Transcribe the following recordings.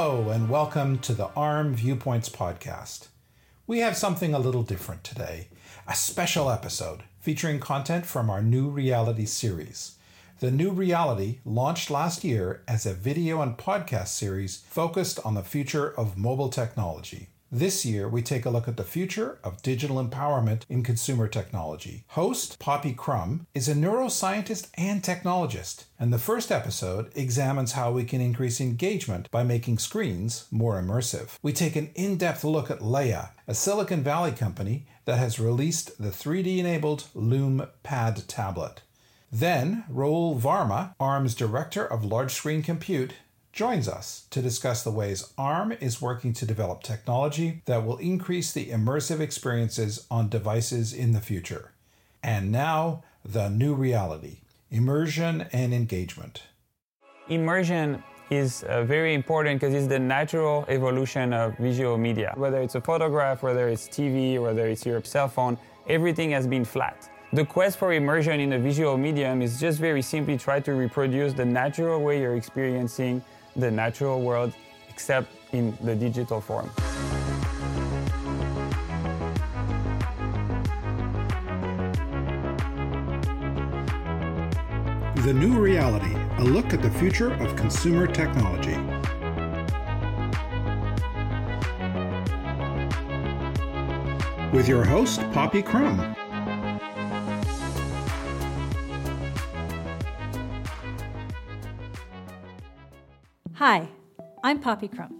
Hello, and welcome to the ARM Viewpoints podcast. We have something a little different today a special episode featuring content from our New Reality series. The New Reality launched last year as a video and podcast series focused on the future of mobile technology. This year, we take a look at the future of digital empowerment in consumer technology. Host Poppy Crum is a neuroscientist and technologist, and the first episode examines how we can increase engagement by making screens more immersive. We take an in depth look at Leia, a Silicon Valley company that has released the 3D enabled Lume Pad tablet. Then, Rahoul Varma, ARM's Director of Large Screen Compute, joins us to discuss the ways ARM is working to develop technology that will increase the immersive experiences on devices in the future. And now, the new reality immersion and engagement. Immersion is uh, very important because it's the natural evolution of visual media. Whether it's a photograph, whether it's TV, whether it's your cell phone, everything has been flat. The quest for immersion in a visual medium is just very simply try to reproduce the natural way you're experiencing the natural world except in the digital form. The New Reality, a look at the future of consumer technology. With your host, Poppy Crum. Hi, I'm Poppy Crum.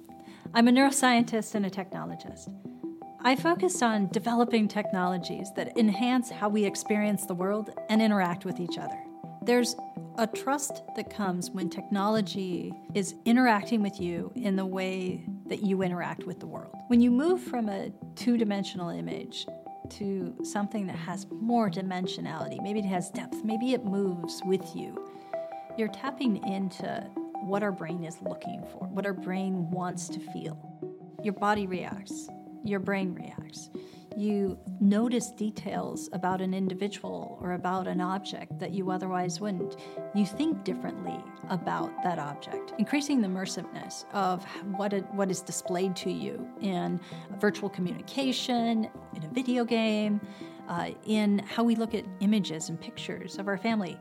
I'm a neuroscientist and a technologist. I focus on developing technologies that enhance how we experience the world and interact with each other. There's a trust that comes when technology is interacting with you in the way that you interact with the world. When you move from a two dimensional image to something that has more dimensionality, maybe it has depth, maybe it moves with you, you're tapping into what our brain is looking for, what our brain wants to feel. Your body reacts, your brain reacts. You notice details about an individual or about an object that you otherwise wouldn't. You think differently about that object, increasing the immersiveness of what, it, what is displayed to you in virtual communication, in a video game, uh, in how we look at images and pictures of our family.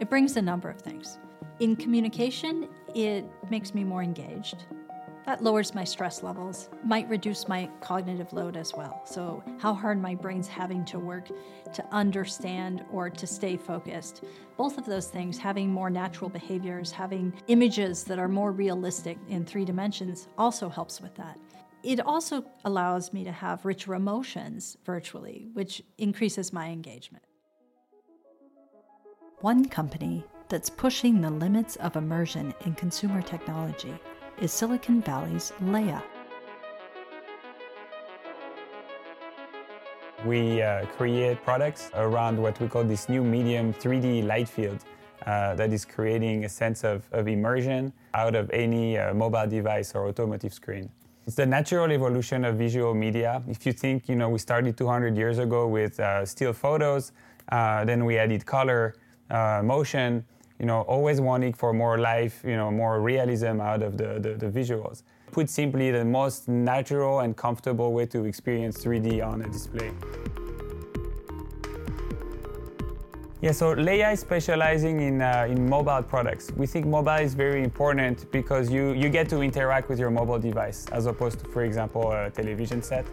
It brings a number of things. In communication, it makes me more engaged. That lowers my stress levels, might reduce my cognitive load as well. So, how hard my brain's having to work to understand or to stay focused. Both of those things, having more natural behaviors, having images that are more realistic in three dimensions, also helps with that. It also allows me to have richer emotions virtually, which increases my engagement. One company that's pushing the limits of immersion in consumer technology is Silicon Valley's Leia. We uh, create products around what we call this new medium 3D light field uh, that is creating a sense of, of immersion out of any uh, mobile device or automotive screen. It's the natural evolution of visual media. If you think, you know, we started 200 years ago with uh, still photos, uh, then we added color, uh, motion, you know, always wanting for more life, you know, more realism out of the, the, the visuals. Put simply, the most natural and comfortable way to experience 3D on a display. Yeah, so Leia is specializing in, uh, in mobile products. We think mobile is very important because you, you get to interact with your mobile device as opposed to, for example, a television set.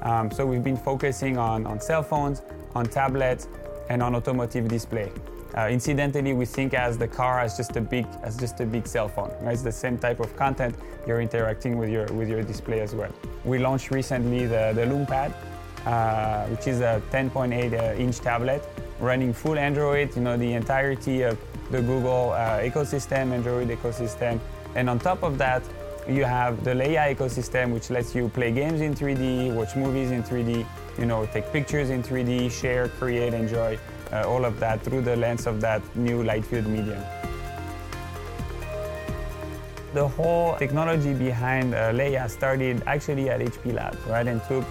Um, so we've been focusing on, on cell phones, on tablets, and on automotive display. Uh, incidentally, we think as the car as just a big as just a big cell phone. Right? It's the same type of content you're interacting with your with your display as well. We launched recently the the Lume Pad, uh, which is a 10.8 uh, inch tablet running full Android. You know the entirety of the Google uh, ecosystem, Android ecosystem, and on top of that, you have the Leia ecosystem, which lets you play games in 3D, watch movies in 3D, you know, take pictures in 3D, share, create, enjoy uh, all of that through the lens of that new light field medium. The whole technology behind uh, Leia started actually at HP Labs, right, and took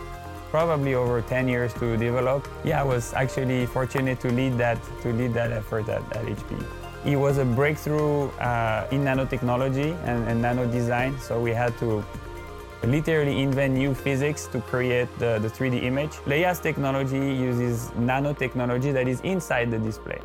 probably over 10 years to develop. Yeah, I was actually fortunate to lead that to lead that effort at, at HP. It was a breakthrough uh, in nanotechnology and, and nano design. So we had to literally invent new physics to create the, the 3D image. Leia's technology uses nanotechnology that is inside the display.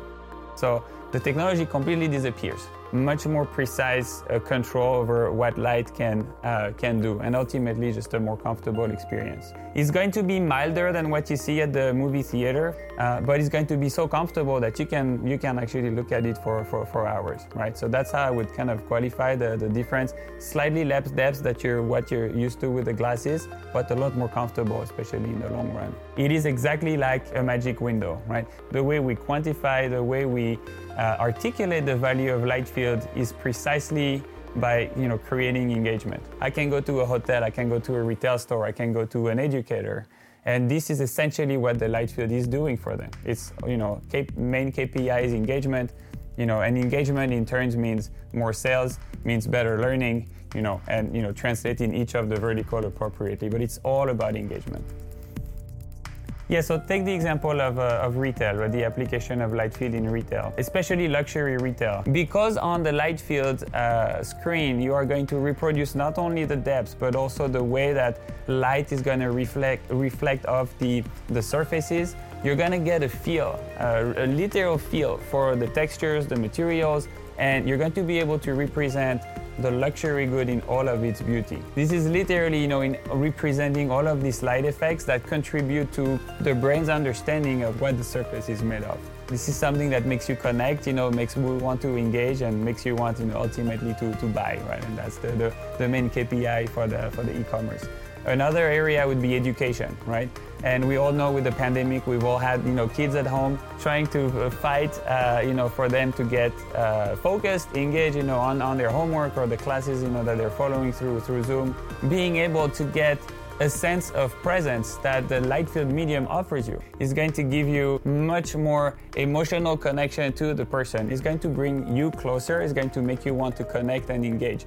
So the technology completely disappears much more precise uh, control over what light can uh, can do, and ultimately just a more comfortable experience. It's going to be milder than what you see at the movie theater, uh, but it's going to be so comfortable that you can you can actually look at it for, for, for hours, right? So that's how I would kind of qualify the, the difference. Slightly less depth that you're what you're used to with the glasses, but a lot more comfortable, especially in the long run. It is exactly like a magic window, right? The way we quantify, the way we uh, articulate the value of light field is precisely by you know creating engagement. I can go to a hotel, I can go to a retail store, I can go to an educator, and this is essentially what the light field is doing for them. It's you know main KPI is engagement, you know, and engagement in turns means more sales, means better learning, you know, and you know translating each of the vertical appropriately. But it's all about engagement. Yeah, so take the example of, uh, of retail, or the application of light field in retail, especially luxury retail. Because on the light field uh, screen, you are going to reproduce not only the depth, but also the way that light is going to reflect, reflect off the, the surfaces. You're going to get a feel, uh, a literal feel for the textures, the materials, and you're going to be able to represent the luxury good in all of its beauty. This is literally, you know, in representing all of these light effects that contribute to the brain's understanding of what the surface is made of. This is something that makes you connect, you know, makes you want to engage and makes you want, you know, ultimately to, to buy, right? And that's the, the, the main KPI for the, for the e-commerce. Another area would be education, right? And we all know with the pandemic, we've all had you know kids at home trying to uh, fight, uh, you know, for them to get uh, focused, engaged, you know, on, on their homework or the classes, you know, that they're following through through Zoom. Being able to get a sense of presence that the light field medium offers you is going to give you much more emotional connection to the person. It's going to bring you closer. It's going to make you want to connect and engage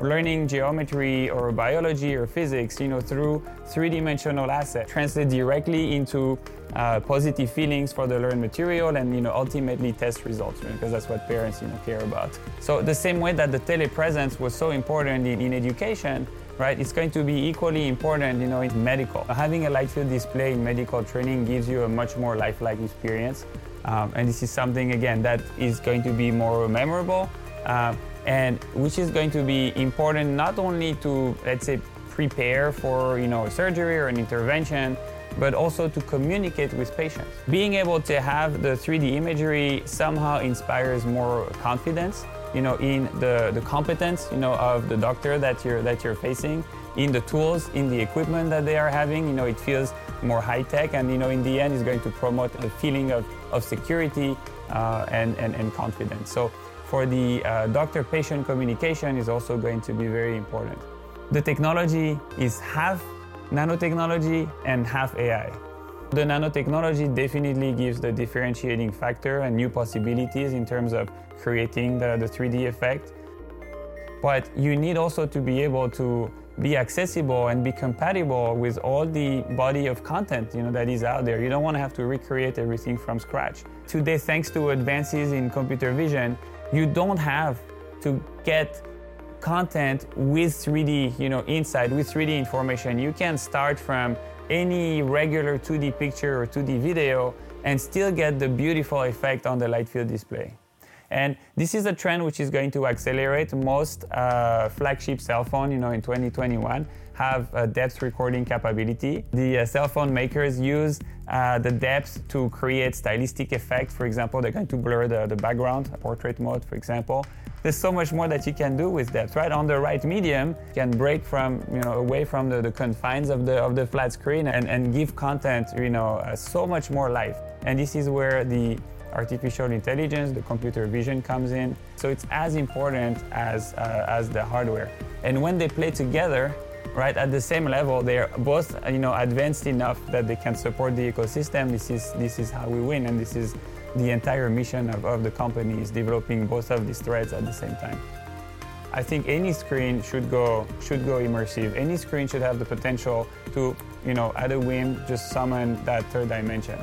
learning geometry or biology or physics, you know, through three-dimensional assets, translate directly into uh, positive feelings for the learned material and you know ultimately test results right? because that's what parents you know care about. So the same way that the telepresence was so important in, in education, right? It's going to be equally important, you know, in medical. Having a light field display in medical training gives you a much more lifelike experience, um, and this is something again that is going to be more memorable. Uh, and which is going to be important not only to let's say prepare for you know surgery or an intervention but also to communicate with patients. Being able to have the 3d imagery somehow inspires more confidence you know in the, the competence you know of the doctor that you're that you're facing in the tools in the equipment that they are having. You know it feels more high tech and you know in the end is going to promote a feeling of, of security uh, and, and, and confidence. So for the uh, doctor-patient communication is also going to be very important. The technology is half nanotechnology and half AI. The nanotechnology definitely gives the differentiating factor and new possibilities in terms of creating the, the 3D effect. But you need also to be able to be accessible and be compatible with all the body of content you know that is out there. You don't want to have to recreate everything from scratch. Today, thanks to advances in computer vision, you don't have to get content with 3D, you know, inside with 3D information. You can start from any regular 2D picture or 2D video and still get the beautiful effect on the light field display. And this is a trend which is going to accelerate. Most uh, flagship cell phone, you know, in 2021 have a depth recording capability. The uh, cell phone makers use uh, the depth to create stylistic effects. For example, they're going to blur the, the background, portrait mode, for example. There's so much more that you can do with depth, right? On the right medium, you can break from, you know, away from the, the confines of the, of the flat screen and, and give content, you know, uh, so much more life. And this is where the artificial intelligence, the computer vision comes in. So it's as important as, uh, as the hardware. And when they play together, right at the same level they're both you know advanced enough that they can support the ecosystem this is this is how we win and this is the entire mission of, of the company is developing both of these threads at the same time I think any screen should go should go immersive. Any screen should have the potential to, you know, at a whim, just summon that third dimension.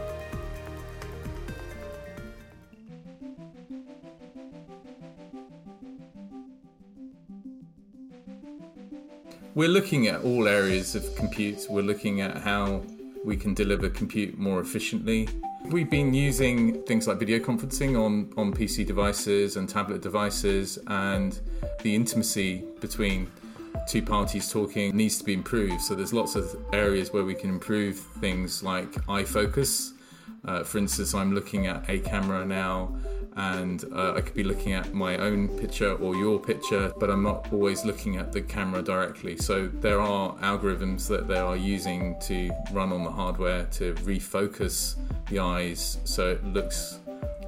We're looking at all areas of compute. We're looking at how we can deliver compute more efficiently. We've been using things like video conferencing on, on PC devices and tablet devices, and the intimacy between two parties talking needs to be improved. So there's lots of areas where we can improve things like eye focus. Uh, for instance, I'm looking at a camera now and uh, I could be looking at my own picture or your picture, but I'm not always looking at the camera directly. So there are algorithms that they are using to run on the hardware to refocus the eyes so it looks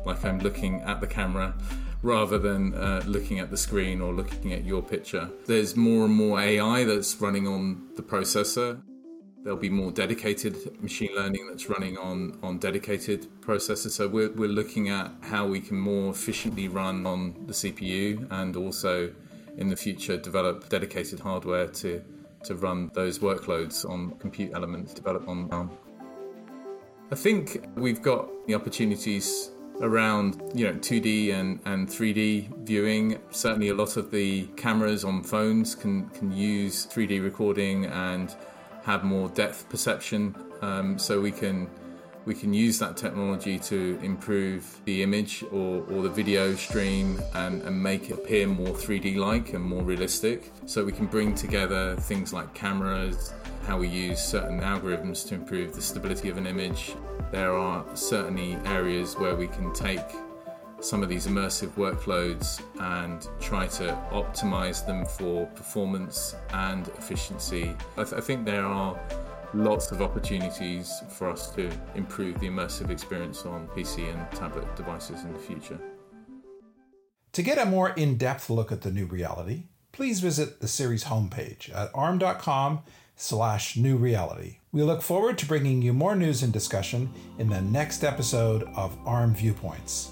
like I'm looking at the camera rather than uh, looking at the screen or looking at your picture. There's more and more AI that's running on the processor. There'll be more dedicated machine learning that's running on, on dedicated processors. So we're, we're looking at how we can more efficiently run on the CPU and also in the future develop dedicated hardware to, to run those workloads on compute elements developed on ARM. I think we've got the opportunities around you know 2D and, and 3D viewing. Certainly, a lot of the cameras on phones can can use 3D recording and have more depth perception. Um, so we can we can use that technology to improve the image or, or the video stream and, and make it appear more 3D like and more realistic. So we can bring together things like cameras, how we use certain algorithms to improve the stability of an image. There are certainly areas where we can take some of these immersive workloads and try to optimize them for performance and efficiency. I, th- I, think there are lots of opportunities for us to improve the immersive experience on PC and tablet devices in the future. To get a more in depth look at the new reality, please visit the series homepage at arm.com slash new reality. We look forward to bringing you more news and discussion in the next episode of ARM Viewpoints.